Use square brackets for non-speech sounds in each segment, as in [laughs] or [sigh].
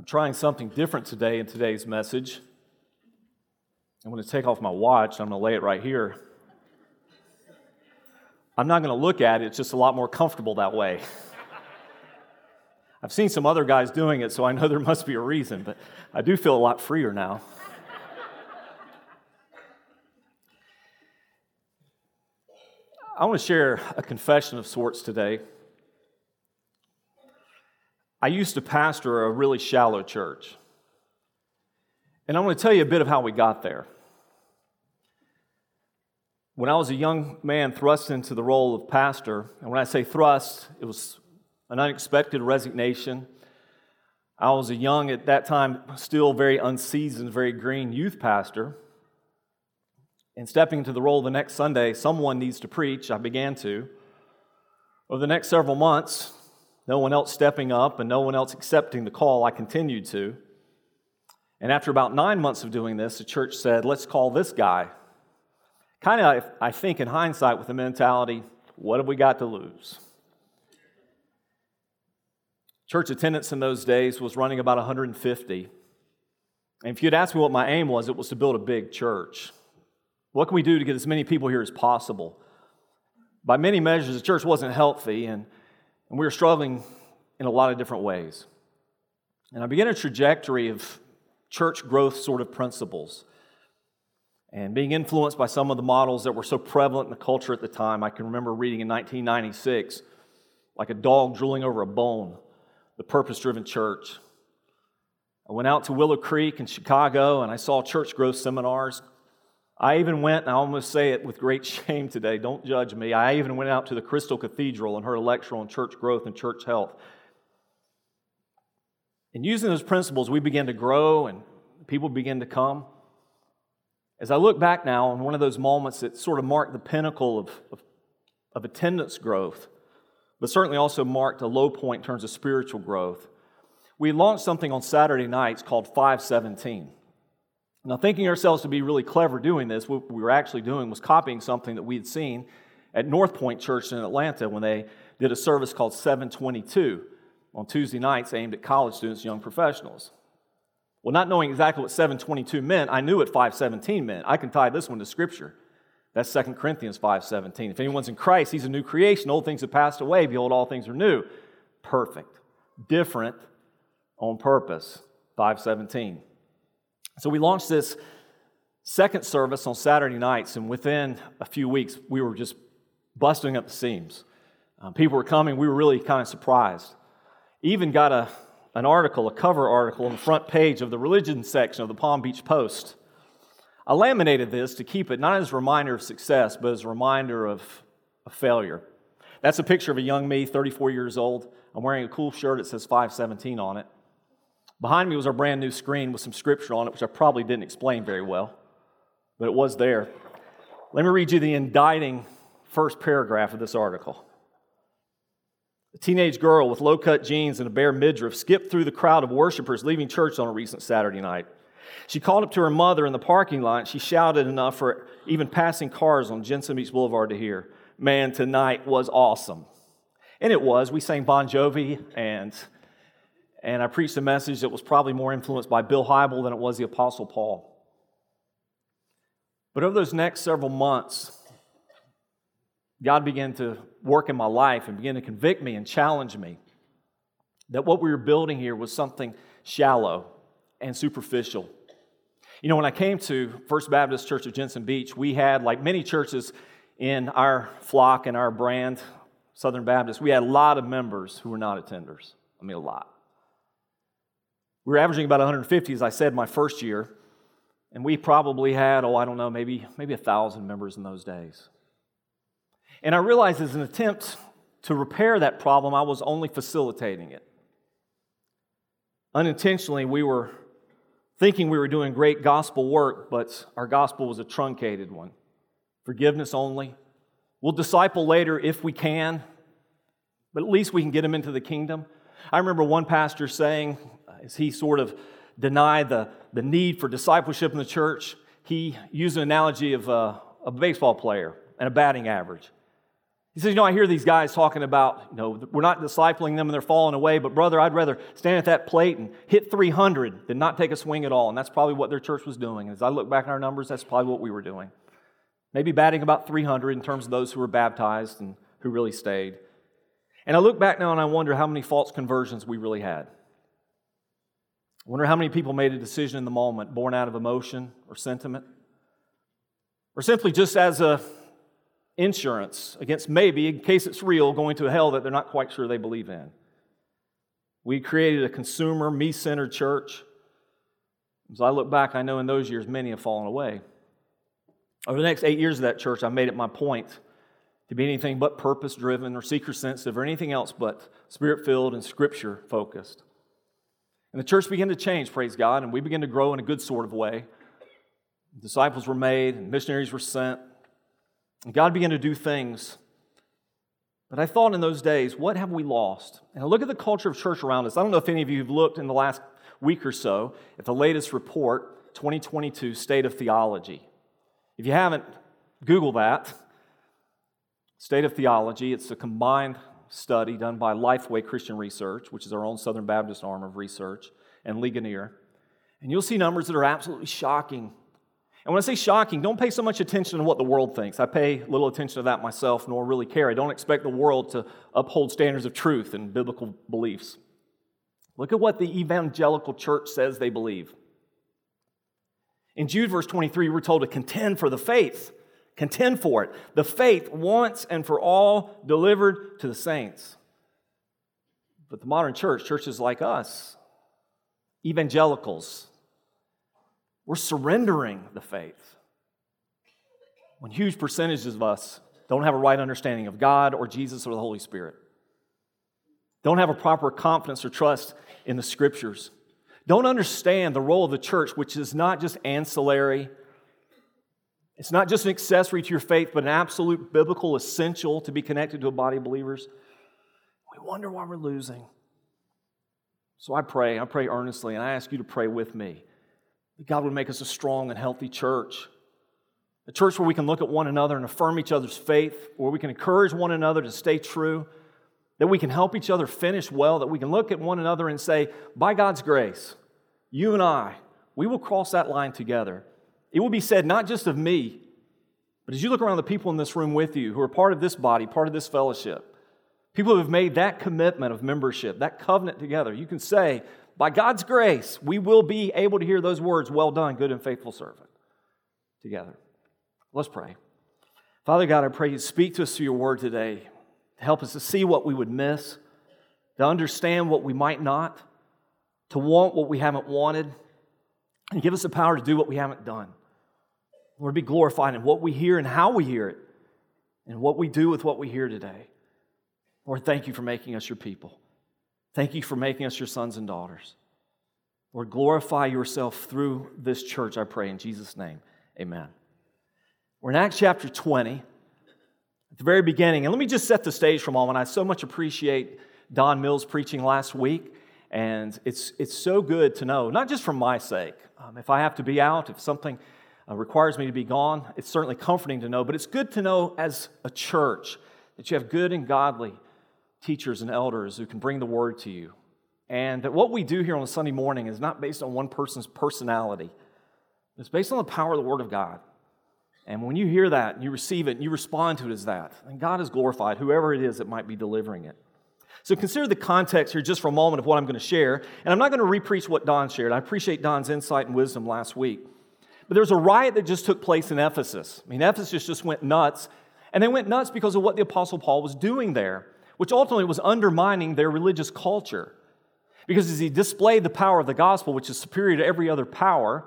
I'm trying something different today in today's message. I'm going to take off my watch. I'm going to lay it right here. I'm not going to look at it, it's just a lot more comfortable that way. I've seen some other guys doing it, so I know there must be a reason, but I do feel a lot freer now. I want to share a confession of sorts today. I used to pastor a really shallow church. And I want to tell you a bit of how we got there. When I was a young man thrust into the role of pastor, and when I say thrust, it was an unexpected resignation. I was a young, at that time, still very unseasoned, very green youth pastor. And stepping into the role the next Sunday, someone needs to preach. I began to. Over the next several months, no one else stepping up and no one else accepting the call, I continued to. And after about nine months of doing this, the church said, let's call this guy. Kind of, I think, in hindsight, with the mentality, what have we got to lose? Church attendance in those days was running about 150. And if you'd asked me what my aim was, it was to build a big church. What can we do to get as many people here as possible? By many measures, the church wasn't healthy, and and we were struggling in a lot of different ways. And I began a trajectory of church growth sort of principles. And being influenced by some of the models that were so prevalent in the culture at the time, I can remember reading in 1996, like a dog drooling over a bone, The Purpose Driven Church. I went out to Willow Creek in Chicago and I saw church growth seminars I even went, and I almost say it with great [laughs] shame today, don't judge me. I even went out to the Crystal Cathedral and heard a lecture on church growth and church health. And using those principles, we began to grow and people began to come. As I look back now on one of those moments that sort of marked the pinnacle of, of, of attendance growth, but certainly also marked a low point in terms of spiritual growth, we launched something on Saturday nights called 517. Now, thinking ourselves to be really clever doing this, what we were actually doing was copying something that we had seen at North Point Church in Atlanta when they did a service called 722 on Tuesday nights aimed at college students young professionals. Well, not knowing exactly what 722 meant, I knew what 517 meant. I can tie this one to Scripture. That's 2 Corinthians 5.17. If anyone's in Christ, he's a new creation. Old things have passed away. Behold, all things are new. Perfect. Different on purpose. 517. So we launched this second service on Saturday nights, and within a few weeks, we were just busting up the seams. Um, people were coming, we were really kind of surprised. Even got a, an article, a cover article on the front page of the religion section of the Palm Beach Post. I laminated this to keep it not as a reminder of success, but as a reminder of, of failure. That's a picture of a young me, 34 years old. I'm wearing a cool shirt that says 517 on it. Behind me was our brand new screen with some scripture on it, which I probably didn't explain very well, but it was there. Let me read you the indicting first paragraph of this article. A teenage girl with low cut jeans and a bare midriff skipped through the crowd of worshipers leaving church on a recent Saturday night. She called up to her mother in the parking lot. She shouted enough for even passing cars on Jensen Beach Boulevard to hear, Man, tonight was awesome. And it was. We sang Bon Jovi and and I preached a message that was probably more influenced by Bill Hybels than it was the Apostle Paul. But over those next several months, God began to work in my life and began to convict me and challenge me that what we were building here was something shallow and superficial. You know, when I came to First Baptist Church of Jensen Beach, we had, like many churches in our flock and our brand, Southern Baptist, we had a lot of members who were not attenders. I mean, a lot. We were averaging about 150, as I said, my first year. And we probably had, oh, I don't know, maybe, maybe 1,000 members in those days. And I realized as an attempt to repair that problem, I was only facilitating it. Unintentionally, we were thinking we were doing great gospel work, but our gospel was a truncated one. Forgiveness only. We'll disciple later if we can, but at least we can get them into the kingdom. I remember one pastor saying, as he sort of denied the, the need for discipleship in the church, he used an analogy of uh, a, a baseball player and a batting average. He says, You know, I hear these guys talking about, you know, we're not discipling them and they're falling away, but brother, I'd rather stand at that plate and hit 300 than not take a swing at all. And that's probably what their church was doing. And As I look back at our numbers, that's probably what we were doing. Maybe batting about 300 in terms of those who were baptized and who really stayed. And I look back now and I wonder how many false conversions we really had. I wonder how many people made a decision in the moment born out of emotion or sentiment, or simply just as a insurance against maybe, in case it's real, going to a hell that they're not quite sure they believe in. We created a consumer, me centered church. As I look back, I know in those years many have fallen away. Over the next eight years of that church, I made it my point to be anything but purpose driven or seeker sensitive or anything else but spirit filled and scripture focused. And the church began to change, praise God, and we began to grow in a good sort of way. Disciples were made, and missionaries were sent, and God began to do things. But I thought in those days, what have we lost? And I look at the culture of church around us. I don't know if any of you have looked in the last week or so at the latest report, 2022 State of Theology. If you haven't, Google that. State of Theology. It's a combined study done by Lifeway Christian Research, which is our own Southern Baptist arm of research, and Ligonier. And you'll see numbers that are absolutely shocking. And when I say shocking, don't pay so much attention to what the world thinks. I pay little attention to that myself, nor really care. I don't expect the world to uphold standards of truth and biblical beliefs. Look at what the evangelical church says they believe. In Jude, verse 23, we're told to contend for the faith. Contend for it. The faith once and for all delivered to the saints. But the modern church, churches like us, evangelicals, we're surrendering the faith. When huge percentages of us don't have a right understanding of God or Jesus or the Holy Spirit, don't have a proper confidence or trust in the scriptures, don't understand the role of the church, which is not just ancillary, it's not just an accessory to your faith, but an absolute biblical essential to be connected to a body of believers. We wonder why we're losing. So I pray, I pray earnestly, and I ask you to pray with me that God would make us a strong and healthy church. A church where we can look at one another and affirm each other's faith, where we can encourage one another to stay true, that we can help each other finish well, that we can look at one another and say, by God's grace, you and I, we will cross that line together. It will be said not just of me, but as you look around the people in this room with you who are part of this body, part of this fellowship, people who have made that commitment of membership, that covenant together, you can say, by God's grace, we will be able to hear those words, well done, good and faithful servant, together. Let's pray. Father God, I pray you speak to us through your word today to help us to see what we would miss, to understand what we might not, to want what we haven't wanted, and give us the power to do what we haven't done. Lord, be glorified in what we hear and how we hear it, and what we do with what we hear today. Lord, thank you for making us your people. Thank you for making us your sons and daughters. Lord, glorify yourself through this church, I pray, in Jesus' name. Amen. We're in Acts chapter 20, at the very beginning. And let me just set the stage for a moment. I so much appreciate Don Mills preaching last week. And it's, it's so good to know, not just for my sake. Um, if I have to be out, if something uh, requires me to be gone, it's certainly comforting to know, but it's good to know as a church that you have good and godly teachers and elders who can bring the word to you. And that what we do here on a Sunday morning is not based on one person's personality, it's based on the power of the Word of God. And when you hear that and you receive it and you respond to it as that, and God is glorified, whoever it is that might be delivering it. So consider the context here just for a moment of what I'm going to share. And I'm not going to repreach what Don shared. I appreciate Don's insight and wisdom last week. But there was a riot that just took place in Ephesus. I mean, Ephesus just went nuts. And they went nuts because of what the Apostle Paul was doing there, which ultimately was undermining their religious culture. Because as he displayed the power of the gospel, which is superior to every other power,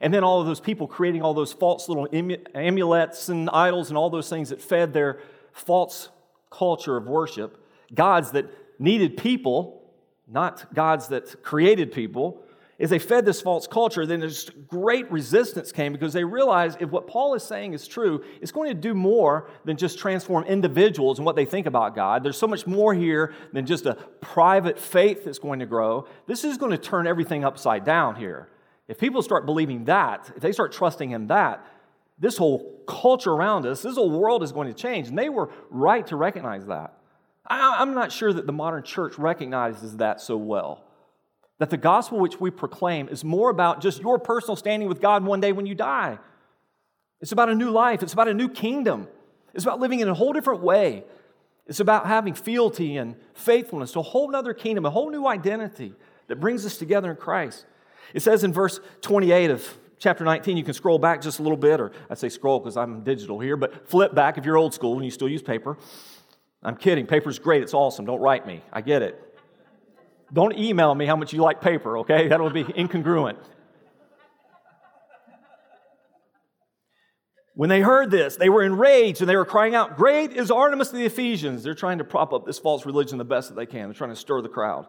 and then all of those people creating all those false little amulets and idols and all those things that fed their false culture of worship, gods that needed people, not gods that created people, is they fed this false culture, then there's great resistance came because they realized if what Paul is saying is true, it's going to do more than just transform individuals and what they think about God. There's so much more here than just a private faith that's going to grow. This is going to turn everything upside down here. If people start believing that, if they start trusting in that, this whole culture around us, this whole world is going to change. And they were right to recognize that. I, am not sure that the modern church recognizes that so well. That the gospel which we proclaim is more about just your personal standing with God one day when you die. It's about a new life, it's about a new kingdom, it's about living in a whole different way. It's about having fealty and faithfulness to a whole other kingdom, a whole new identity that brings us together in Christ. It says in verse 28 of chapter 19, you can scroll back just a little bit, or I say scroll because I'm digital here, but flip back if you're old school and you still use paper. I'm kidding. Paper's great. It's awesome. Don't write me. I get it. Don't email me how much you like paper, okay? That'll be incongruent. When they heard this, they were enraged and they were crying out, Great is Artemis of the Ephesians. They're trying to prop up this false religion the best that they can. They're trying to stir the crowd.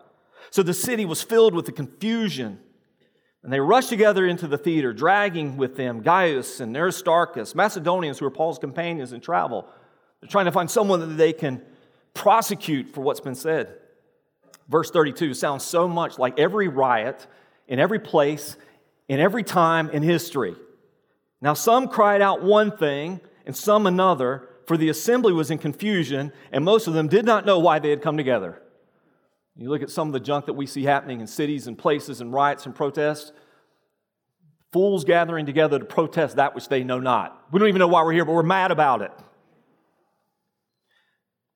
So the city was filled with the confusion. And they rushed together into the theater, dragging with them Gaius and Aristarchus, Macedonians who were Paul's companions in travel. They're trying to find someone that they can prosecute for what's been said. Verse 32 sounds so much like every riot in every place, in every time in history. Now, some cried out one thing and some another, for the assembly was in confusion, and most of them did not know why they had come together. You look at some of the junk that we see happening in cities and places and riots and protests. Fools gathering together to protest that which they know not. We don't even know why we're here, but we're mad about it.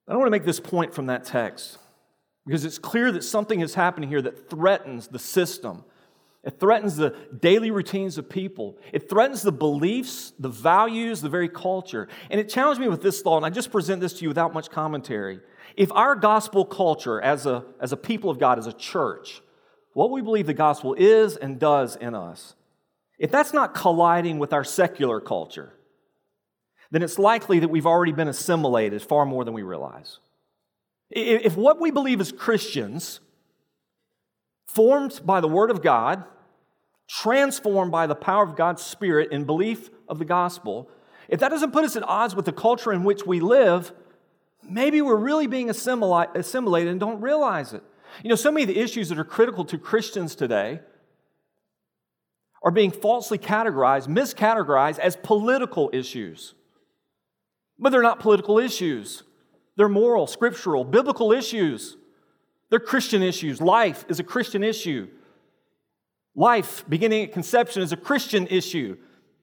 I don't want to make this point from that text because it's clear that something is happening here that threatens the system it threatens the daily routines of people. It threatens the beliefs, the values, the very culture. And it challenged me with this thought, and I just present this to you without much commentary. If our gospel culture, as a, as a people of God, as a church, what we believe the gospel is and does in us, if that's not colliding with our secular culture, then it's likely that we've already been assimilated far more than we realize. If what we believe as Christians, formed by the Word of God, transformed by the power of God's Spirit in belief of the gospel, if that doesn't put us at odds with the culture in which we live, maybe we're really being assimilated and don't realize it. You know, so many of the issues that are critical to Christians today are being falsely categorized, miscategorized as political issues. But they're not political issues, they're moral, scriptural, biblical issues. They're Christian issues. Life is a Christian issue. Life, beginning at conception, is a Christian issue.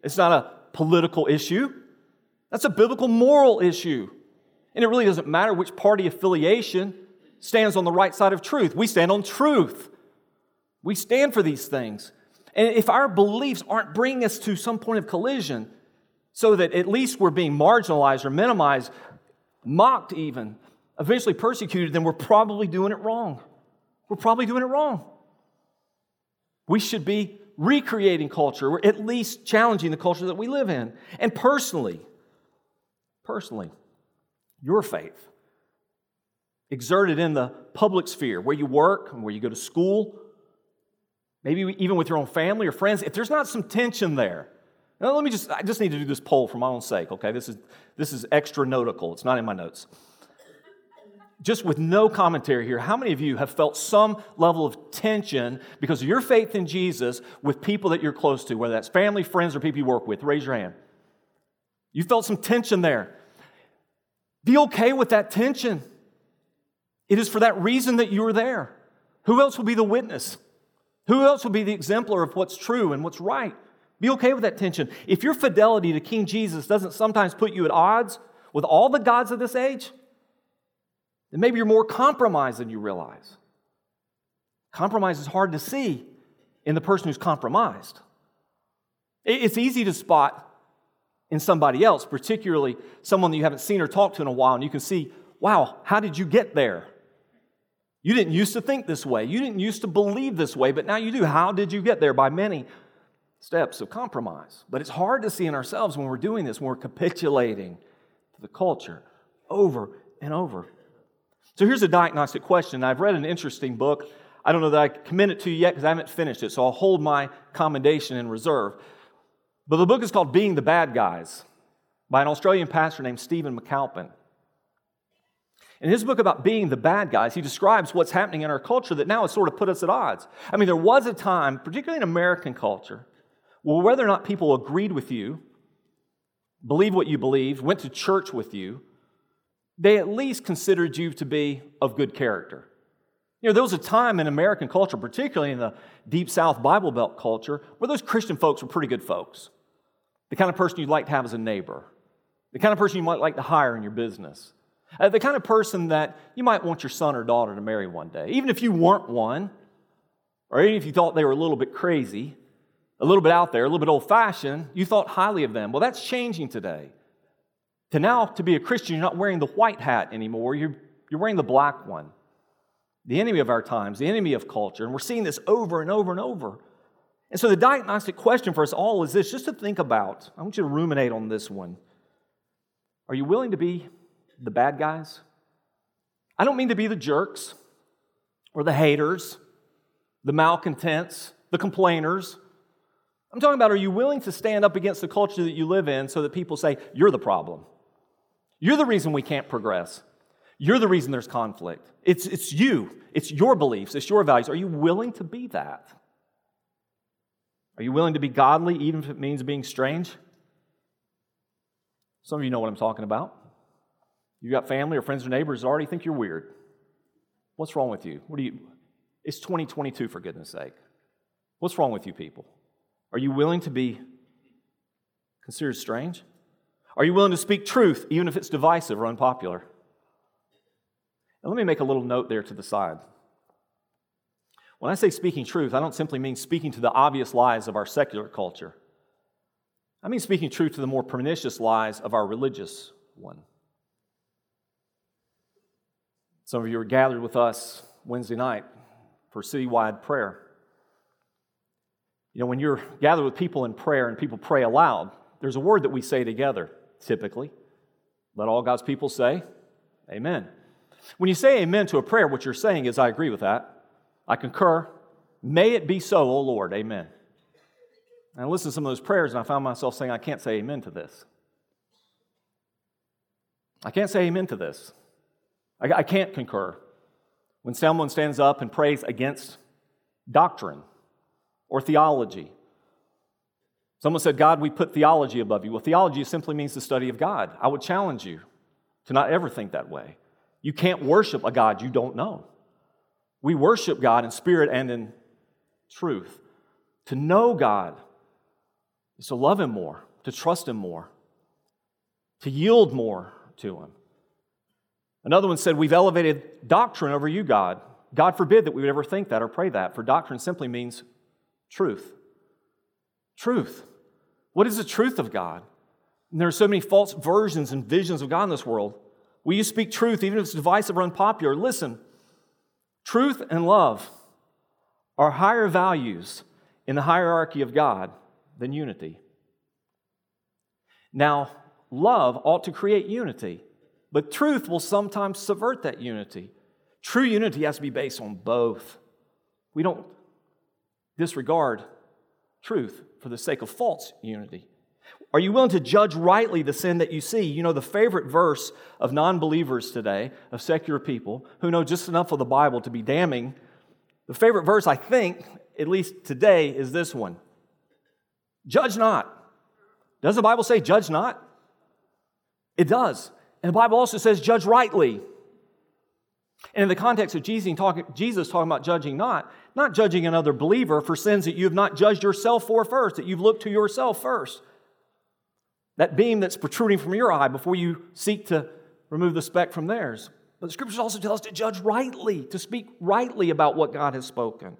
It's not a political issue, that's a biblical moral issue. And it really doesn't matter which party affiliation stands on the right side of truth. We stand on truth. We stand for these things. And if our beliefs aren't bringing us to some point of collision, so that at least we're being marginalized or minimized, mocked even, eventually persecuted, then we're probably doing it wrong. We're probably doing it wrong. We should be recreating culture, or at least challenging the culture that we live in. And personally, personally, your faith exerted in the public sphere, where you work and where you go to school, maybe even with your own family or friends, if there's not some tension there, now let me just, I just need to do this poll for my own sake, okay? This is, this is extra notical, it's not in my notes. Just with no commentary here, how many of you have felt some level of tension because of your faith in Jesus with people that you're close to, whether that's family, friends, or people you work with? Raise your hand. You felt some tension there. Be okay with that tension. It is for that reason that you are there. Who else will be the witness? Who else will be the exemplar of what's true and what's right? Be okay with that tension. If your fidelity to King Jesus doesn't sometimes put you at odds with all the gods of this age, then maybe you're more compromised than you realize. Compromise is hard to see in the person who's compromised. It's easy to spot in somebody else, particularly someone that you haven't seen or talked to in a while, and you can see, wow, how did you get there? You didn't used to think this way. You didn't used to believe this way, but now you do. How did you get there? By many steps of compromise. But it's hard to see in ourselves when we're doing this, when we're capitulating to the culture over and over. So here's a diagnostic question. I've read an interesting book. I don't know that I commend it to you yet because I haven't finished it, so I'll hold my commendation in reserve. But the book is called Being the Bad Guys by an Australian pastor named Stephen McAlpine. In his book about being the bad guys, he describes what's happening in our culture that now has sort of put us at odds. I mean, there was a time, particularly in American culture, well, whether or not people agreed with you believed what you believed, went to church with you, they at least considered you to be of good character. You know, there was a time in American culture, particularly in the Deep South Bible Belt culture, where those Christian folks were pretty good folks. The kind of person you'd like to have as a neighbor, the kind of person you might like to hire in your business, uh, the kind of person that you might want your son or daughter to marry one day. Even if you weren't one, or even if you thought they were a little bit crazy, a little bit out there, a little bit old fashioned, you thought highly of them. Well, that's changing today. To now, to be a Christian, you're not wearing the white hat anymore, you're, you're wearing the black one. The enemy of our times, the enemy of culture. And we're seeing this over and over and over. And so the diagnostic question for us all is this just to think about. I want you to ruminate on this one. Are you willing to be the bad guys? I don't mean to be the jerks or the haters, the malcontents, the complainers. I'm talking about are you willing to stand up against the culture that you live in so that people say, you're the problem? You're the reason we can't progress. You're the reason there's conflict. It's, it's you, it's your beliefs, it's your values. Are you willing to be that? Are you willing to be godly even if it means being strange? Some of you know what I'm talking about. You've got family or friends or neighbors that already think you're weird. What's wrong with you? What do you? It's 2022 for goodness sake. What's wrong with you people? Are you willing to be considered strange? Are you willing to speak truth, even if it's divisive or unpopular? And let me make a little note there to the side. When I say speaking truth, I don't simply mean speaking to the obvious lies of our secular culture. I mean speaking truth to the more pernicious lies of our religious one. Some of you are gathered with us Wednesday night for citywide prayer. You know, when you're gathered with people in prayer and people pray aloud, there's a word that we say together, typically. Let all God's people say, Amen. When you say amen to a prayer, what you're saying is, I agree with that. I concur. May it be so, O Lord. Amen. And I listened to some of those prayers and I found myself saying, I can't say amen to this. I can't say amen to this. I, I can't concur. When someone stands up and prays against doctrine, or theology. Someone said, God, we put theology above you. Well, theology simply means the study of God. I would challenge you to not ever think that way. You can't worship a God you don't know. We worship God in spirit and in truth. To know God is to love Him more, to trust Him more, to yield more to Him. Another one said, We've elevated doctrine over you, God. God forbid that we would ever think that or pray that, for doctrine simply means Truth. Truth. What is the truth of God? And there are so many false versions and visions of God in this world. Will you speak truth even if it's divisive or unpopular? Listen, truth and love are higher values in the hierarchy of God than unity. Now, love ought to create unity, but truth will sometimes subvert that unity. True unity has to be based on both. We don't disregard truth for the sake of false unity? Are you willing to judge rightly the sin that you see? You know, the favorite verse of non believers today, of secular people who know just enough of the Bible to be damning, the favorite verse, I think, at least today, is this one Judge not. Does the Bible say judge not? It does. And the Bible also says judge rightly. And in the context of Jesus talking, Jesus talking about judging not, not judging another believer for sins that you have not judged yourself for first, that you've looked to yourself first. That beam that's protruding from your eye before you seek to remove the speck from theirs. But the scriptures also tell us to judge rightly, to speak rightly about what God has spoken.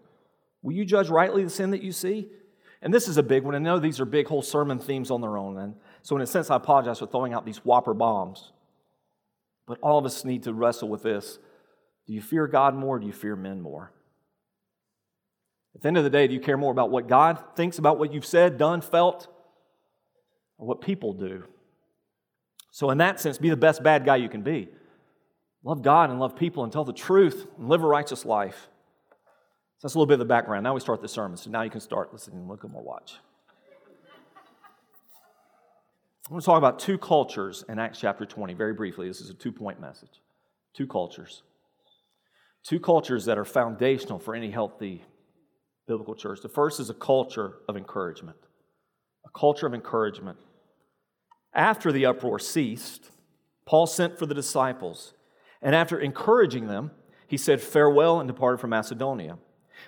Will you judge rightly the sin that you see? And this is a big one. I know these are big whole sermon themes on their own. And so, in a sense, I apologize for throwing out these whopper bombs. But all of us need to wrestle with this. Do you fear God more or do you fear men more? At the end of the day, do you care more about what God thinks about what you've said, done, felt, or what people do? So, in that sense, be the best bad guy you can be. Love God and love people and tell the truth and live a righteous life. So that's a little bit of the background. Now we start the sermon. So now you can start listening. And look at my watch. I'm going to talk about two cultures in Acts chapter 20 very briefly. This is a two point message. Two cultures. Two cultures that are foundational for any healthy biblical church. The first is a culture of encouragement. A culture of encouragement. After the uproar ceased, Paul sent for the disciples, and after encouraging them, he said farewell and departed from Macedonia.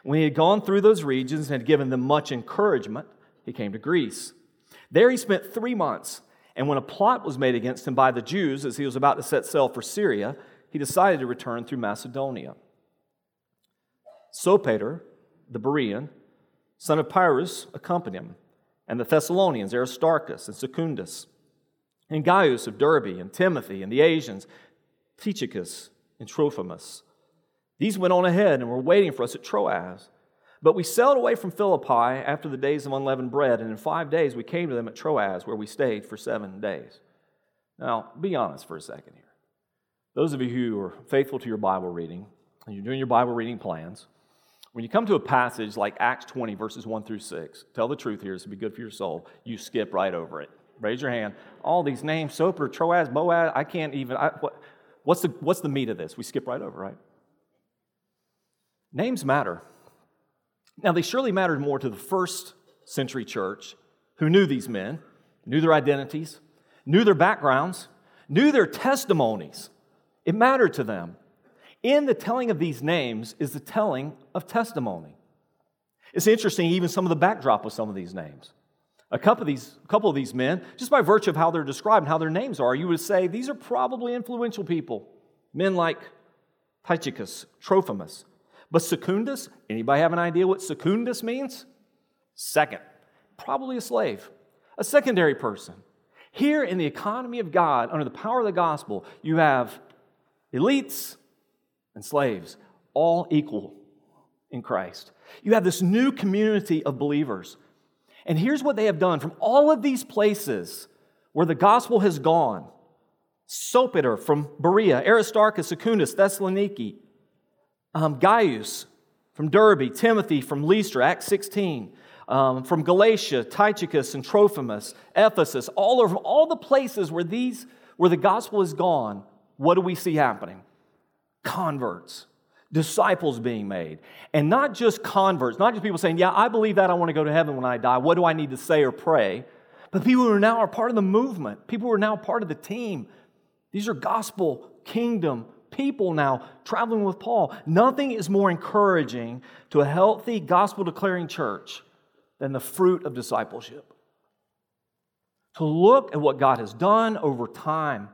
When he had gone through those regions and had given them much encouragement, he came to Greece. There he spent three months, and when a plot was made against him by the Jews as he was about to set sail for Syria, he decided to return through Macedonia. Sopater, the Berean, son of Pyrrhus, accompanied him, and the Thessalonians, Aristarchus and Secundus, and Gaius of Derbe, and Timothy, and the Asians, Tychicus and Trophimus. These went on ahead and were waiting for us at Troas. But we sailed away from Philippi after the days of unleavened bread, and in five days we came to them at Troas, where we stayed for seven days. Now, be honest for a second here. Those of you who are faithful to your Bible reading, and you're doing your Bible reading plans, when you come to a passage like Acts 20, verses 1 through 6, tell the truth here, this will be good for your soul. You skip right over it. Raise your hand. All these names, Soper, Troas, Boaz, I can't even. I, what, what's, the, what's the meat of this? We skip right over, right? Names matter. Now, they surely mattered more to the first century church who knew these men, knew their identities, knew their backgrounds, knew their testimonies. It mattered to them. In the telling of these names is the telling of testimony. It's interesting, even some of the backdrop of some of these names. A couple of these, couple of these men, just by virtue of how they're described and how their names are, you would say these are probably influential people. Men like Tychicus, Trophimus. But Secundus, anybody have an idea what Secundus means? Second, probably a slave, a secondary person. Here in the economy of God, under the power of the gospel, you have elites and slaves, all equal in Christ. You have this new community of believers. And here's what they have done from all of these places where the gospel has gone Sopater from Berea, Aristarchus, Secundus, Thessaloniki, um, Gaius from Derbe, Timothy from Lystra, Acts 16, um, from Galatia, Tychicus and Trophimus, Ephesus, all over all the places where these where the gospel is gone, what do we see happening? converts, disciples being made. And not just converts, not just people saying, Yeah, I believe that I want to go to heaven when I die. What do I need to say or pray? But people who are now are part of the movement, people who are now part of the team. These are gospel, kingdom people now traveling with Paul. Nothing is more encouraging to a healthy, gospel declaring church than the fruit of discipleship. To look at what God has done over time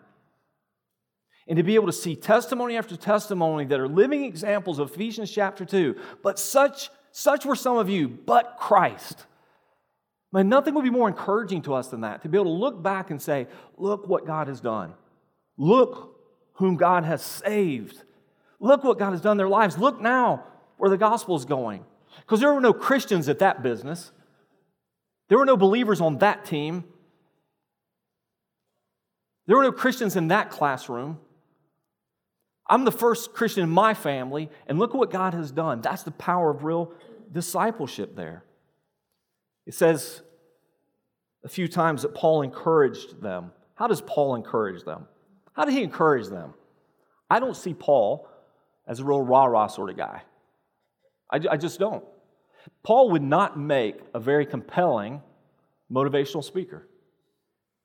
and to be able to see testimony after testimony that are living examples of Ephesians chapter 2. But such, such were some of you, but Christ. Man, nothing would be more encouraging to us than that, to be able to look back and say, look what God has done. Look whom God has saved. Look what God has done in their lives. Look now where the gospel is going. Because there were no Christians at that business, there were no believers on that team, there were no Christians in that classroom. I'm the first Christian in my family, and look what God has done. That's the power of real discipleship there. It says a few times that Paul encouraged them. How does Paul encourage them? How did he encourage them? I don't see Paul as a real rah rah sort of guy. I, I just don't. Paul would not make a very compelling motivational speaker.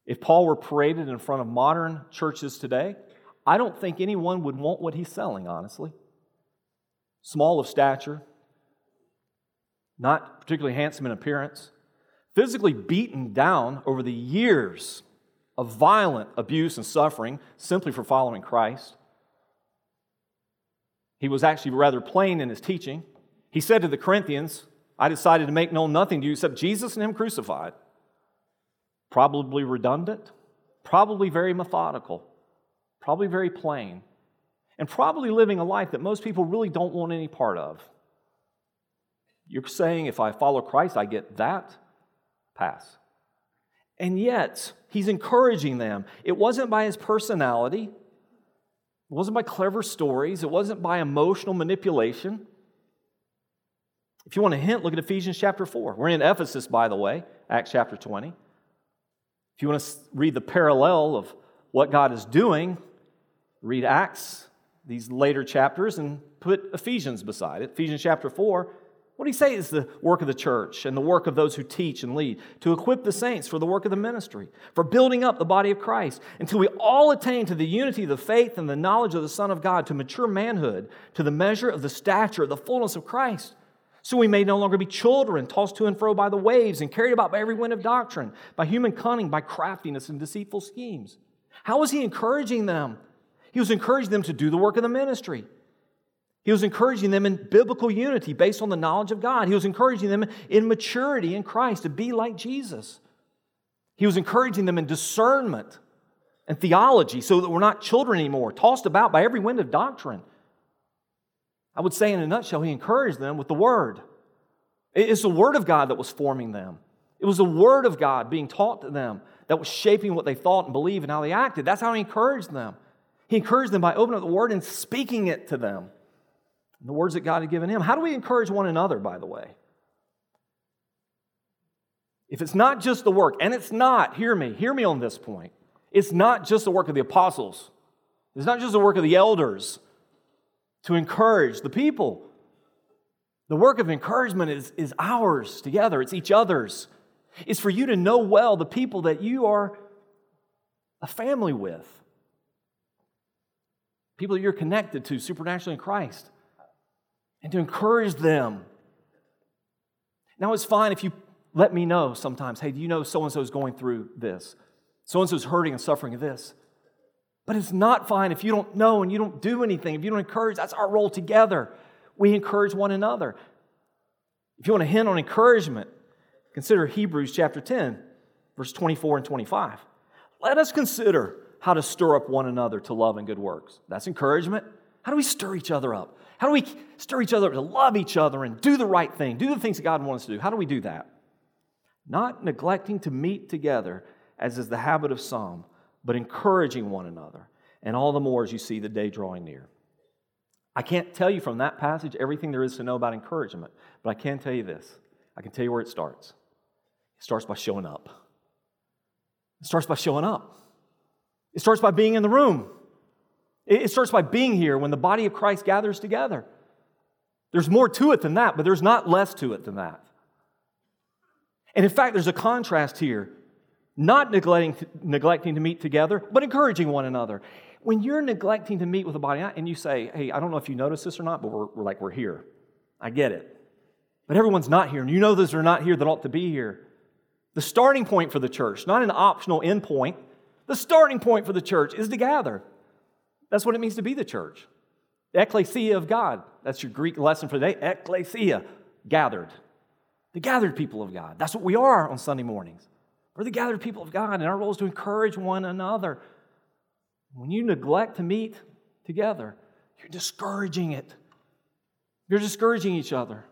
If Paul were paraded in front of modern churches today, I don't think anyone would want what he's selling, honestly. Small of stature, not particularly handsome in appearance, physically beaten down over the years of violent abuse and suffering simply for following Christ. He was actually rather plain in his teaching. He said to the Corinthians, I decided to make known nothing to you except Jesus and Him crucified. Probably redundant, probably very methodical probably very plain, and probably living a life that most people really don't want any part of. You're saying if I follow Christ, I get that? Pass. And yet, he's encouraging them. It wasn't by his personality, it wasn't by clever stories, it wasn't by emotional manipulation. If you want a hint, look at Ephesians chapter 4. We're in Ephesus, by the way, Acts chapter 20. If you want to read the parallel of what God is doing, read Acts, these later chapters, and put Ephesians beside it. Ephesians chapter 4, What do he say is the work of the church and the work of those who teach and lead? To equip the saints for the work of the ministry, for building up the body of Christ, until we all attain to the unity of the faith and the knowledge of the Son of God, to mature manhood, to the measure of the stature of the fullness of Christ. So we may no longer be children, tossed to and fro by the waves and carried about by every wind of doctrine, by human cunning, by craftiness and deceitful schemes. How is he encouraging them? He was encouraging them to do the work of the ministry. He was encouraging them in biblical unity based on the knowledge of God. He was encouraging them in maturity in Christ to be like Jesus. He was encouraging them in discernment and theology so that we're not children anymore, tossed about by every wind of doctrine. I would say, in a nutshell, he encouraged them with the Word. It's the Word of God that was forming them. It was the Word of God being taught to them that was shaping what they thought and believed and how they acted. That's how he encouraged them. He encouraged them by opening up the Word and speaking it to them the words that God had given him. How do we encourage one another, by the way? If it's not just the work, and it's not, hear me, hear me on this point. It's not just the work of the apostles, it's not just the work of the elders to encourage the people. The work of encouragement is, is ours together, it's each other's. It's for you to know well the people that you are a family with, people that you're connected to supernaturally in Christ and to encourage them. Now, it's fine if you let me know sometimes, hey, do you know so and so is going through this? So and so is hurting and suffering this. But it's not fine if you don't know and you don't do anything, if you don't encourage. That's our role together. We encourage one another. If you want a hint on encouragement, consider Hebrews chapter 10, verse 24 and 25. Let us consider how to stir up one another to love and good works. That's encouragement. How do we stir each other up? How do we stir each other up to love each other and do the right thing, do the things that God wants us to do? How do we do that? Not neglecting to meet together, as is the habit of some, but encouraging one another, and all the more as you see the day drawing near. I can't tell you from that passage everything there is to know about encouragement, but I can tell you this. I can tell you where it starts. It starts by showing up. It starts by showing up. It starts by being in the room. It starts by being here when the body of Christ gathers together. There's more to it than that, but there's not less to it than that. And in fact, there's a contrast here not neglecting, neglecting to meet together, but encouraging one another. When you're neglecting to meet with the body, and you say, hey, I don't know if you notice this or not, but we're, we're like, we're here. I get it. But everyone's not here, and you know those are not here that ought to be here. The starting point for the church, not an optional end point, the starting point for the church is to gather. That's what it means to be the church. The ecclesia of God. That's your Greek lesson for today. Ecclesia, gathered. The gathered people of God. That's what we are on Sunday mornings. We're the gathered people of God, and our role is to encourage one another. When you neglect to meet together, you're discouraging it. You're discouraging each other.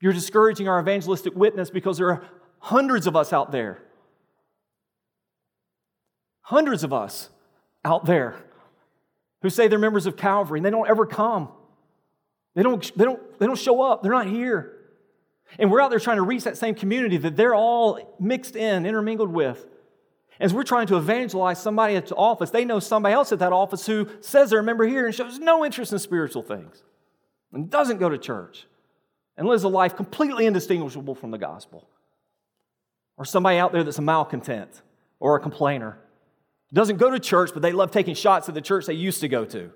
You're discouraging our evangelistic witness because there are hundreds of us out there. Hundreds of us out there who say they're members of Calvary and they don't ever come. They don't, they don't, they don't show up, they're not here. And we're out there trying to reach that same community that they're all mixed in, intermingled with. As we're trying to evangelize somebody at the office, they know somebody else at that office who says they're a member here and shows no interest in spiritual things and doesn't go to church and lives a life completely indistinguishable from the gospel. Or somebody out there that's a malcontent or a complainer doesn't go to church, but they love taking shots at the church they used to go to.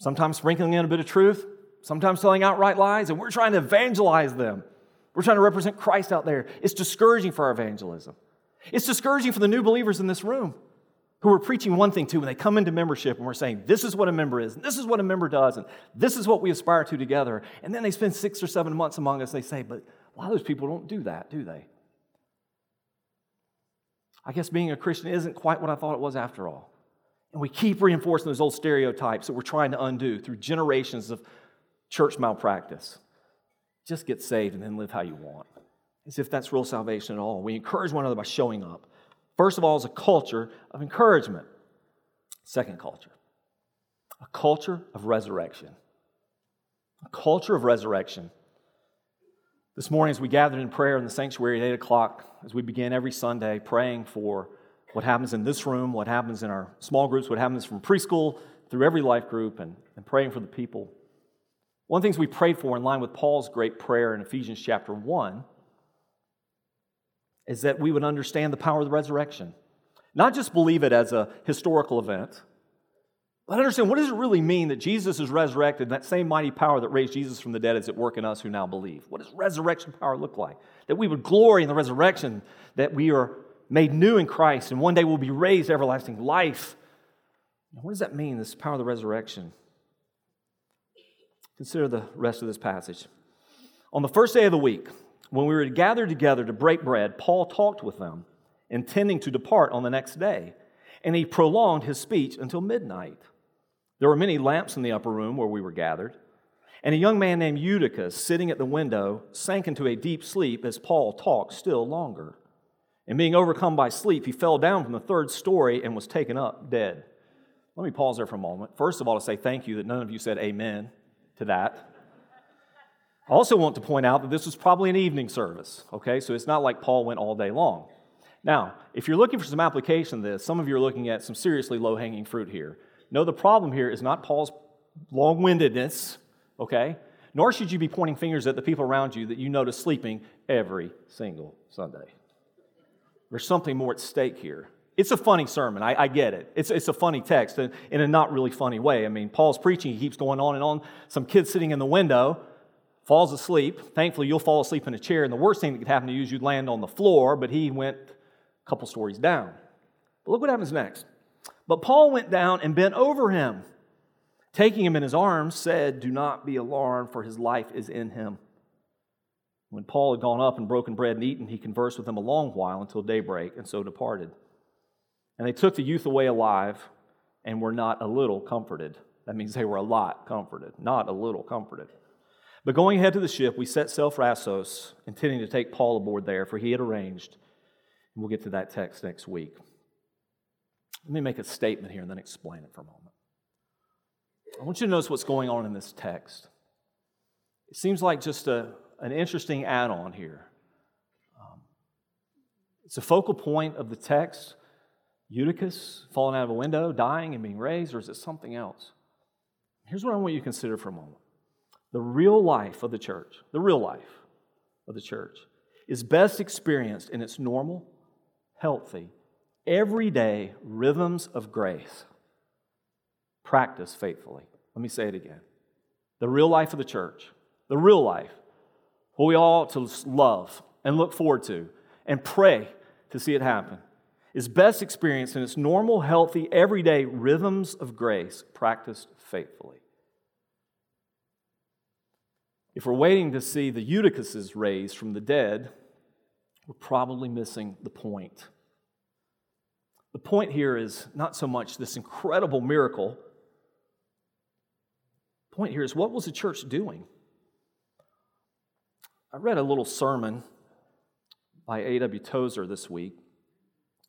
Sometimes sprinkling in a bit of truth, sometimes telling outright lies, and we're trying to evangelize them. We're trying to represent Christ out there. It's discouraging for our evangelism. It's discouraging for the new believers in this room who we're preaching one thing to when they come into membership and we're saying, this is what a member is, and this is what a member does, and this is what we aspire to together. And then they spend six or seven months among us, they say, but a lot of those people don't do that, do they? I guess being a Christian isn't quite what I thought it was after all. And we keep reinforcing those old stereotypes that we're trying to undo through generations of church malpractice. Just get saved and then live how you want, as if that's real salvation at all. We encourage one another by showing up. First of all, is a culture of encouragement. Second culture, a culture of resurrection. A culture of resurrection. This morning, as we gathered in prayer in the sanctuary at 8 o'clock, as we begin every Sunday praying for what happens in this room, what happens in our small groups, what happens from preschool through every life group, and, and praying for the people, One of the things we prayed for in line with Paul's great prayer in Ephesians chapter 1 is that we would understand the power of the resurrection. Not just believe it as a historical event, but understand what does it really mean that Jesus is resurrected and that same mighty power that raised Jesus from the dead is at work in us who now believe? What does resurrection power look like? That we would glory in the resurrection, that we are made new in Christ, and one day we'll be raised to everlasting life. What does that mean, this power of the resurrection? Consider the rest of this passage. On the first day of the week, when we were gathered together to break bread, Paul talked with them, intending to depart on the next day, and he prolonged his speech until midnight. There were many lamps in the upper room where we were gathered. And a young man named Eutychus, sitting at the window, sank into a deep sleep as Paul talked still longer. And being overcome by sleep, he fell down from the third story and was taken up dead. Let me pause there for a moment. First of all, to say thank you that none of you said amen to that. I also want to point out that this was probably an evening service, okay? So it's not like Paul went all day long. Now, if you're looking for some application of this, some of you are looking at some seriously low hanging fruit here. No, the problem here is not Paul's long windedness, okay? Nor should you be pointing fingers at the people around you that you notice sleeping every single Sunday. There's something more at stake here. It's a funny sermon. I, I get it. It's, it's a funny text in, in a not really funny way. I mean, Paul's preaching, he keeps going on and on. Some kid sitting in the window falls asleep. Thankfully, you'll fall asleep in a chair, and the worst thing that could happen to you is you'd land on the floor, but he went a couple stories down. But look what happens next. But Paul went down and bent over him. Taking him in his arms, said, Do not be alarmed, for his life is in him. When Paul had gone up and broken bread and eaten, he conversed with them a long while until daybreak, and so departed. And they took the youth away alive and were not a little comforted. That means they were a lot comforted, not a little comforted. But going ahead to the ship, we set sail for Assos, intending to take Paul aboard there, for he had arranged. And we'll get to that text next week. Let me make a statement here and then explain it for a moment. I want you to notice what's going on in this text. It seems like just a, an interesting add on here. Um, it's a focal point of the text Eutychus falling out of a window, dying and being raised, or is it something else? Here's what I want you to consider for a moment the real life of the church, the real life of the church, is best experienced in its normal, healthy, everyday rhythms of grace practiced faithfully. Let me say it again. The real life of the church, the real life, what we all ought to love and look forward to and pray to see it happen, is best experienced in its normal, healthy, everyday rhythms of grace practiced faithfully. If we're waiting to see the Eutychuses raised from the dead, we're probably missing the point. The point here is not so much this incredible miracle. The point here is what was the church doing? I read a little sermon by A.W. Tozer this week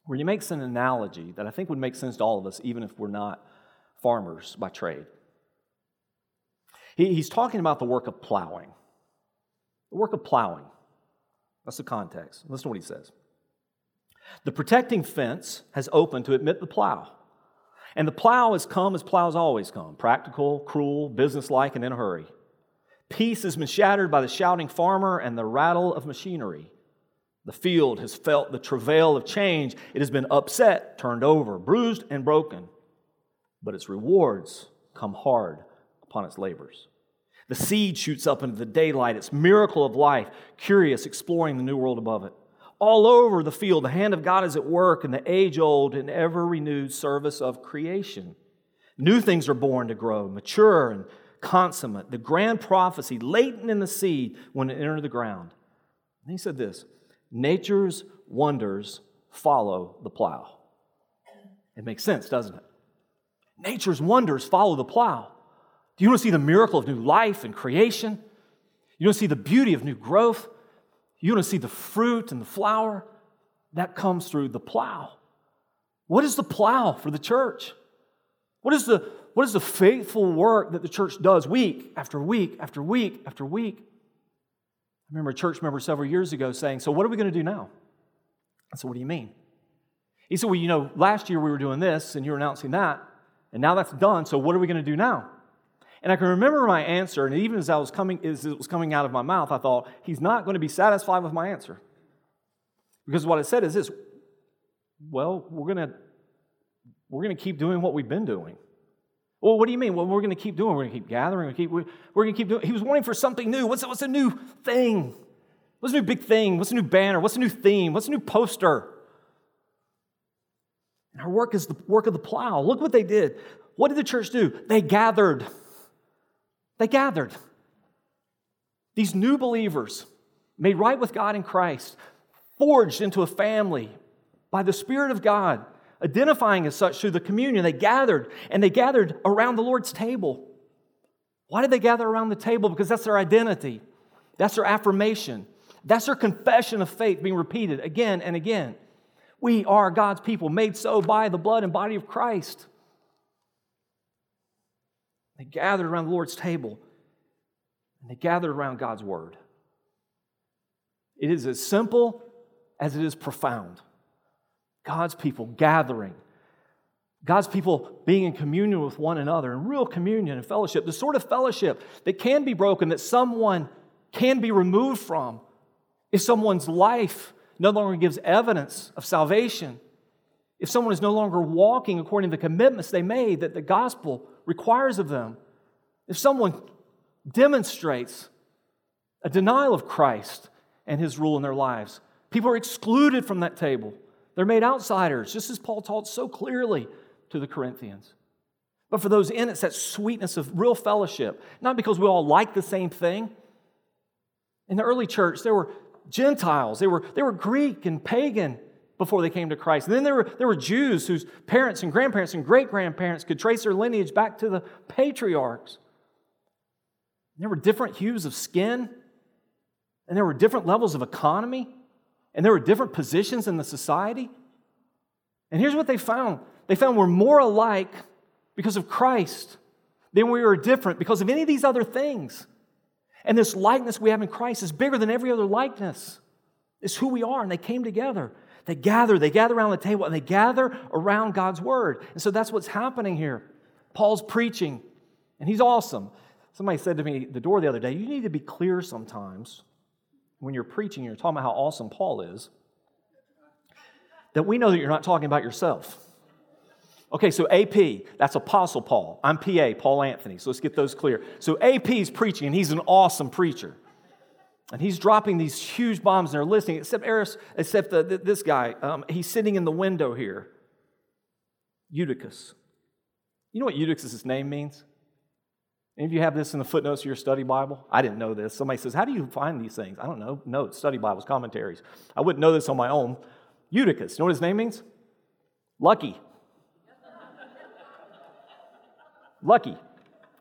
where he makes an analogy that I think would make sense to all of us, even if we're not farmers by trade. He, he's talking about the work of plowing. The work of plowing. That's the context. Listen to what he says. The protecting fence has opened to admit the plow. And the plow has come as plows always come practical, cruel, businesslike, and in a hurry. Peace has been shattered by the shouting farmer and the rattle of machinery. The field has felt the travail of change. It has been upset, turned over, bruised, and broken. But its rewards come hard upon its labors. The seed shoots up into the daylight, its miracle of life, curious, exploring the new world above it. All over the field, the hand of God is at work in the age old and ever renewed service of creation. New things are born to grow, mature and consummate. The grand prophecy latent in the seed when it entered the ground. And he said this Nature's wonders follow the plow. It makes sense, doesn't it? Nature's wonders follow the plow. Do you want to see the miracle of new life and creation? You want to see the beauty of new growth? You want to see the fruit and the flower? That comes through the plow. What is the plow for the church? What is the, what is the faithful work that the church does week after week after week after week? I remember a church member several years ago saying, So, what are we going to do now? I said, What do you mean? He said, Well, you know, last year we were doing this and you were announcing that, and now that's done, so what are we going to do now? And I can remember my answer, and even as I was coming, as it was coming out of my mouth, I thought, he's not going to be satisfied with my answer. Because what I said is this well, we're going to we're going to keep doing what we've been doing. Well, what do you mean? Well, we're going to keep doing. We're going to keep gathering. We're, keep, we're, we're going to keep doing. He was wanting for something new. What's, what's a new thing? What's a new big thing? What's a new banner? What's a new theme? What's a new poster? And our work is the work of the plow. Look what they did. What did the church do? They gathered. They gathered. These new believers, made right with God in Christ, forged into a family by the Spirit of God, identifying as such through the communion, they gathered and they gathered around the Lord's table. Why did they gather around the table? Because that's their identity, that's their affirmation, that's their confession of faith being repeated again and again. We are God's people, made so by the blood and body of Christ. They gathered around the Lord's table and they gathered around God's word. It is as simple as it is profound. God's people gathering, God's people being in communion with one another, in real communion and fellowship, the sort of fellowship that can be broken, that someone can be removed from if someone's life no longer gives evidence of salvation, if someone is no longer walking according to the commitments they made that the gospel requires of them, if someone demonstrates a denial of Christ and his rule in their lives, people are excluded from that table. They're made outsiders, just as Paul taught so clearly to the Corinthians. But for those in, it's that sweetness of real fellowship, not because we all like the same thing. In the early church, there were Gentiles, they were, they were Greek and pagan before they came to Christ. And then there were, there were Jews whose parents and grandparents and great grandparents could trace their lineage back to the patriarchs. And there were different hues of skin, and there were different levels of economy, and there were different positions in the society. And here's what they found they found we're more alike because of Christ than we are different because of any of these other things. And this likeness we have in Christ is bigger than every other likeness. It's who we are, and they came together. They gather, they gather around the table, and they gather around God's word. And so that's what's happening here. Paul's preaching, and he's awesome. Somebody said to me the door the other day, you need to be clear sometimes when you're preaching, you're talking about how awesome Paul is, that we know that you're not talking about yourself. Okay, so AP, that's Apostle Paul. I'm PA, Paul Anthony. So let's get those clear. So AP is preaching, and he's an awesome preacher. And he's dropping these huge bombs, and they're listening, except Eris, except the, this guy. Um, he's sitting in the window here. Eutychus. You know what Eutychus' name means? Any of you have this in the footnotes of your study Bible? I didn't know this. Somebody says, How do you find these things? I don't know. Notes, study Bibles, commentaries. I wouldn't know this on my own. Eutychus. You know what his name means? Lucky. Lucky.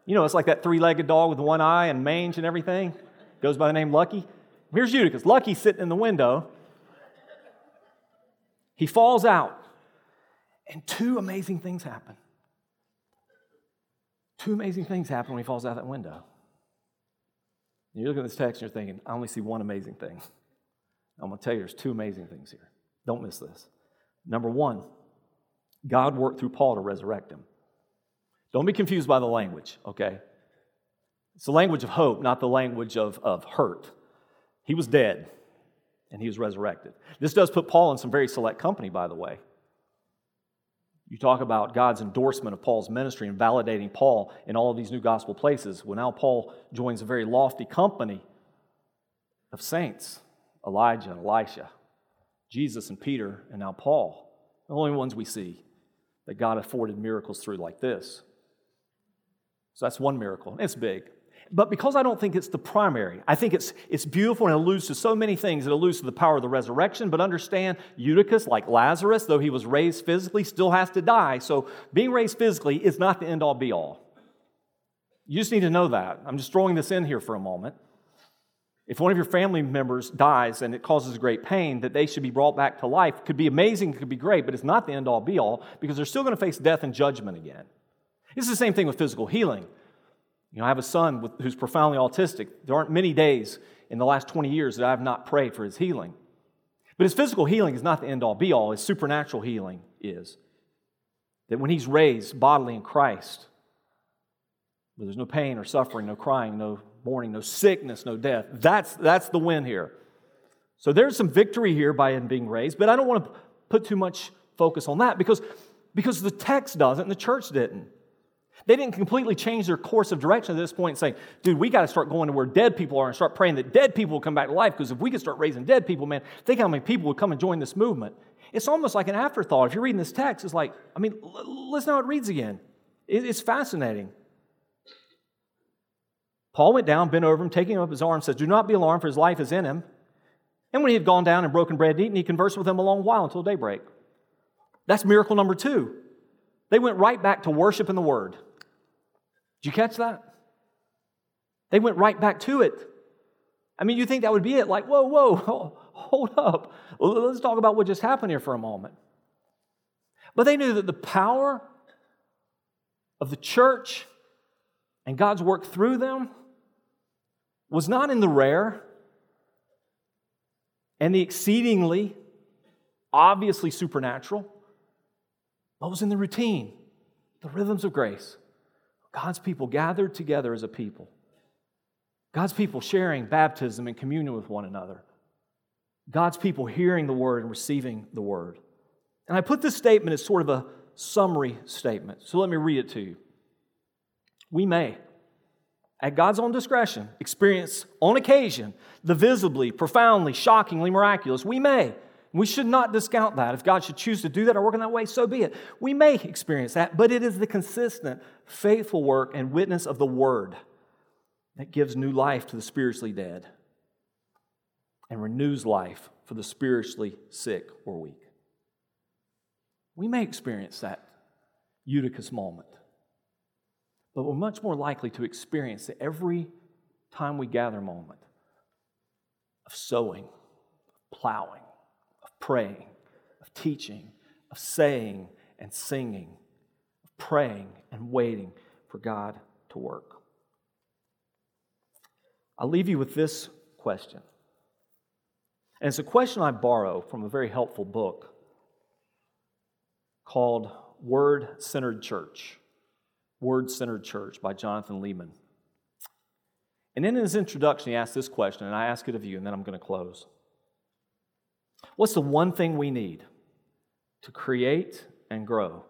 You know, it's like that three legged dog with one eye and mange and everything. Goes by the name Lucky. Here's Eutychus. Lucky's sitting in the window. He falls out, and two amazing things happen. Two amazing things happen when he falls out that window. You look at this text and you're thinking, I only see one amazing thing. I'm going to tell you there's two amazing things here. Don't miss this. Number one, God worked through Paul to resurrect him. Don't be confused by the language, okay? It's the language of hope, not the language of, of hurt. He was dead and he was resurrected. This does put Paul in some very select company, by the way. You talk about God's endorsement of Paul's ministry and validating Paul in all of these new gospel places. Well, now Paul joins a very lofty company of saints Elijah and Elisha, Jesus and Peter, and now Paul. The only ones we see that God afforded miracles through like this. So that's one miracle. It's big. But because I don't think it's the primary, I think it's, it's beautiful and it alludes to so many things. It alludes to the power of the resurrection, but understand Eutychus, like Lazarus, though he was raised physically, still has to die. So being raised physically is not the end all be all. You just need to know that. I'm just throwing this in here for a moment. If one of your family members dies and it causes great pain, that they should be brought back to life could be amazing, could be great, but it's not the end all be all because they're still going to face death and judgment again. It's the same thing with physical healing. You know, I have a son with, who's profoundly autistic. There aren't many days in the last 20 years that I have not prayed for his healing. But his physical healing is not the end all be all, his supernatural healing is. That when he's raised bodily in Christ, where there's no pain or suffering, no crying, no mourning, no sickness, no death. That's, that's the win here. So there's some victory here by him being raised, but I don't want to put too much focus on that because, because the text doesn't and the church didn't. They didn't completely change their course of direction at this point and say, dude, we got to start going to where dead people are and start praying that dead people will come back to life because if we could start raising dead people, man, think how many people would come and join this movement. It's almost like an afterthought. If you're reading this text, it's like, I mean, listen how it reads again. It's fascinating. Paul went down, bent over him, taking up his arm, says, Do not be alarmed, for his life is in him. And when he had gone down and broken bread and eaten, he conversed with them a long while until daybreak. That's miracle number two. They went right back to worship in the Word. Did you catch that? They went right back to it. I mean, you think that would be it? Like, whoa, whoa, [laughs] hold up. Let's talk about what just happened here for a moment. But they knew that the power of the church and God's work through them was not in the rare and the exceedingly obviously supernatural, but was in the routine, the rhythms of grace. God's people gathered together as a people. God's people sharing baptism and communion with one another. God's people hearing the word and receiving the word. And I put this statement as sort of a summary statement. So let me read it to you. We may, at God's own discretion, experience on occasion the visibly, profoundly, shockingly miraculous. We may. We should not discount that. If God should choose to do that or work in that way, so be it. We may experience that, but it is the consistent, faithful work and witness of the Word that gives new life to the spiritually dead and renews life for the spiritually sick or weak. We may experience that Eutychus moment, but we're much more likely to experience the every time we gather moment of sowing, plowing, praying, of teaching, of saying and singing, of praying and waiting for God to work. I'll leave you with this question and it's a question I borrow from a very helpful book called Word Centered Church. Word Centered Church by Jonathan Leeman. And in his introduction, he asked this question, and I ask it of you, and then I'm going to close. What's the one thing we need to create and grow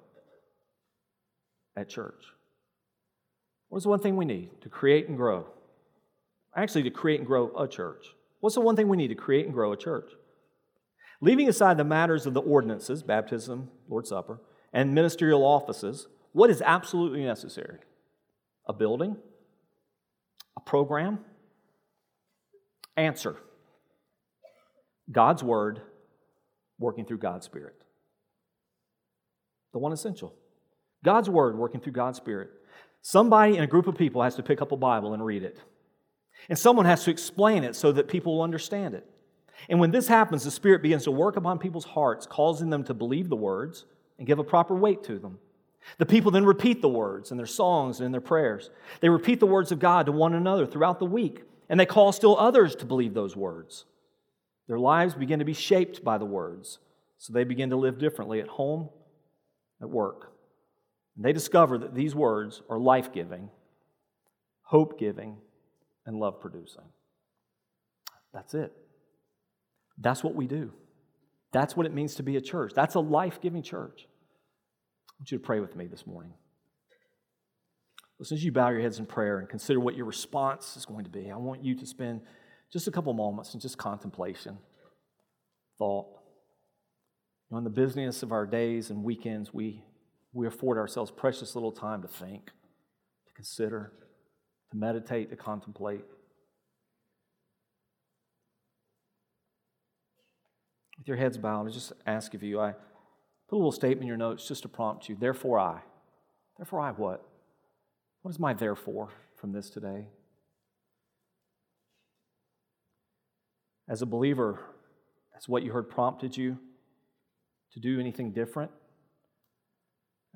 at church? What's the one thing we need to create and grow? Actually, to create and grow a church. What's the one thing we need to create and grow a church? Leaving aside the matters of the ordinances, baptism, Lord's Supper, and ministerial offices, what is absolutely necessary? A building? A program? Answer God's Word working through God's Spirit. The one essential. God's Word working through God's Spirit. Somebody in a group of people has to pick up a Bible and read it. And someone has to explain it so that people will understand it. And when this happens, the Spirit begins to work upon people's hearts, causing them to believe the words and give a proper weight to them. The people then repeat the words in their songs and in their prayers. They repeat the words of God to one another throughout the week, and they call still others to believe those words. Their lives begin to be shaped by the words, so they begin to live differently at home, at work. And they discover that these words are life giving, hope giving, and love producing. That's it. That's what we do. That's what it means to be a church. That's a life giving church. I want you to pray with me this morning. Listen, as you bow your heads in prayer and consider what your response is going to be, I want you to spend just a couple moments in just contemplation, thought. You know, in the business of our days and weekends, we, we afford ourselves precious little time to think, to consider, to meditate, to contemplate. With your heads bowed, I just ask of you, I put a little statement in your notes just to prompt you. Therefore, I. Therefore, I what? What is my therefore from this today? As a believer, has what you heard prompted you to do anything different?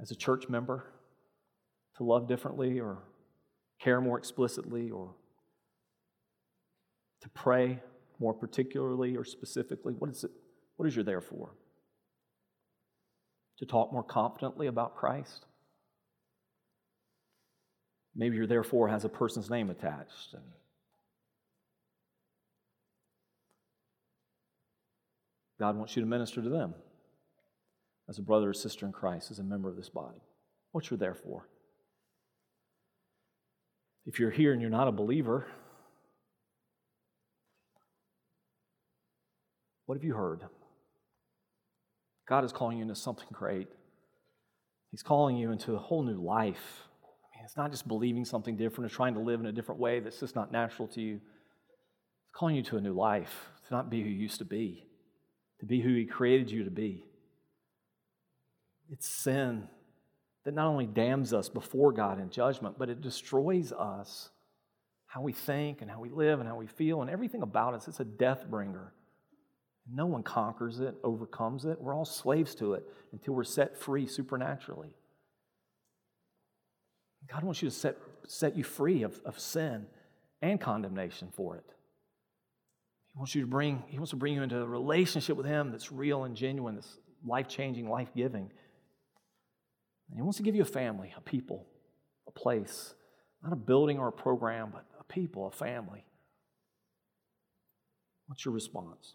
As a church member, to love differently or care more explicitly or to pray more particularly or specifically? What is it? What is your there for? To talk more confidently about Christ? Maybe your therefore has a person's name attached. And God wants you to minister to them as a brother or sister in Christ, as a member of this body. What you're there for. If you're here and you're not a believer, what have you heard? God is calling you into something great. He's calling you into a whole new life. I mean, it's not just believing something different or trying to live in a different way that's just not natural to you. It's calling you to a new life, to not be who you used to be, to be who He created you to be. It's sin that not only damns us before God in judgment, but it destroys us, how we think and how we live and how we feel and everything about us. It's a death bringer. No one conquers it, overcomes it. We're all slaves to it until we're set free supernaturally. God wants you to set, set you free of, of sin and condemnation for it. He wants you to bring, He wants to bring you into a relationship with Him that's real and genuine, that's life-changing, life-giving. And he wants to give you a family, a people, a place, not a building or a program, but a people, a family. What's your response?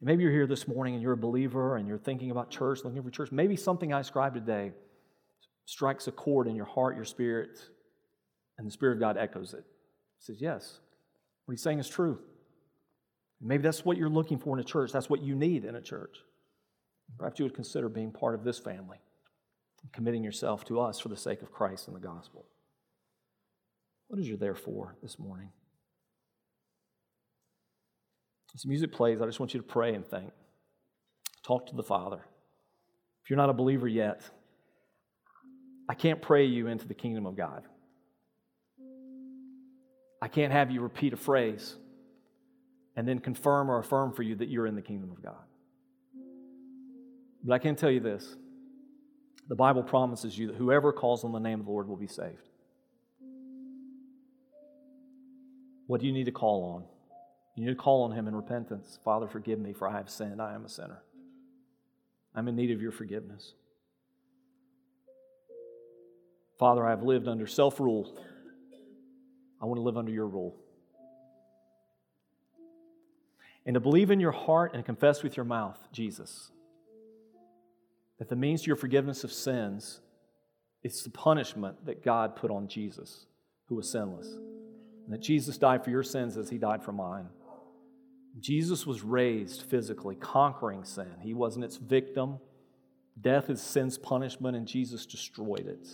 And maybe you're here this morning and you're a believer and you're thinking about church, looking for church. Maybe something I described today strikes a chord in your heart, your spirit, and the Spirit of God echoes it. He says, Yes, what he's saying is true. Maybe that's what you're looking for in a church. That's what you need in a church. Perhaps you would consider being part of this family, committing yourself to us for the sake of Christ and the gospel. What is your there for this morning? As music plays, I just want you to pray and think. Talk to the Father. If you're not a believer yet, I can't pray you into the kingdom of God. I can't have you repeat a phrase and then confirm or affirm for you that you're in the kingdom of God. But I can tell you this the Bible promises you that whoever calls on the name of the Lord will be saved. What do you need to call on? You need to call on Him in repentance. Father, forgive me, for I have sinned. I am a sinner. I'm in need of your forgiveness. Father, I have lived under self rule. I want to live under your rule. And to believe in your heart and confess with your mouth, Jesus, that the means to your forgiveness of sins is the punishment that God put on Jesus, who was sinless. And that Jesus died for your sins as he died for mine. Jesus was raised physically, conquering sin. He wasn't its victim. Death is sin's punishment, and Jesus destroyed it.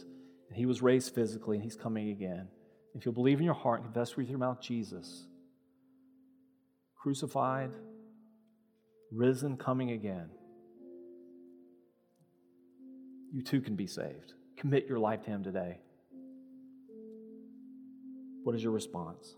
And he was raised physically, and he's coming again. If you'll believe in your heart and confess with your mouth Jesus, crucified, risen, coming again, you too can be saved. Commit your life to him today. What is your response?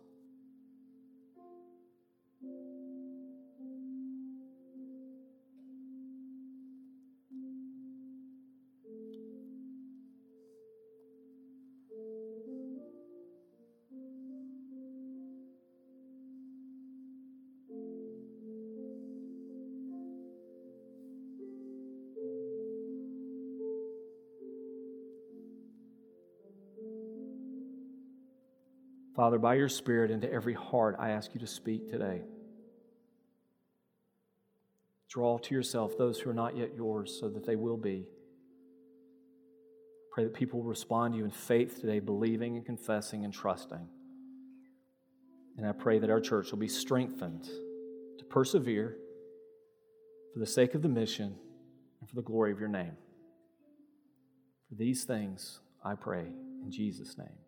Father, by your Spirit into every heart, I ask you to speak today. Draw to yourself those who are not yet yours so that they will be. Pray that people will respond to you in faith today, believing and confessing and trusting. And I pray that our church will be strengthened to persevere for the sake of the mission and for the glory of your name. For these things I pray in Jesus' name.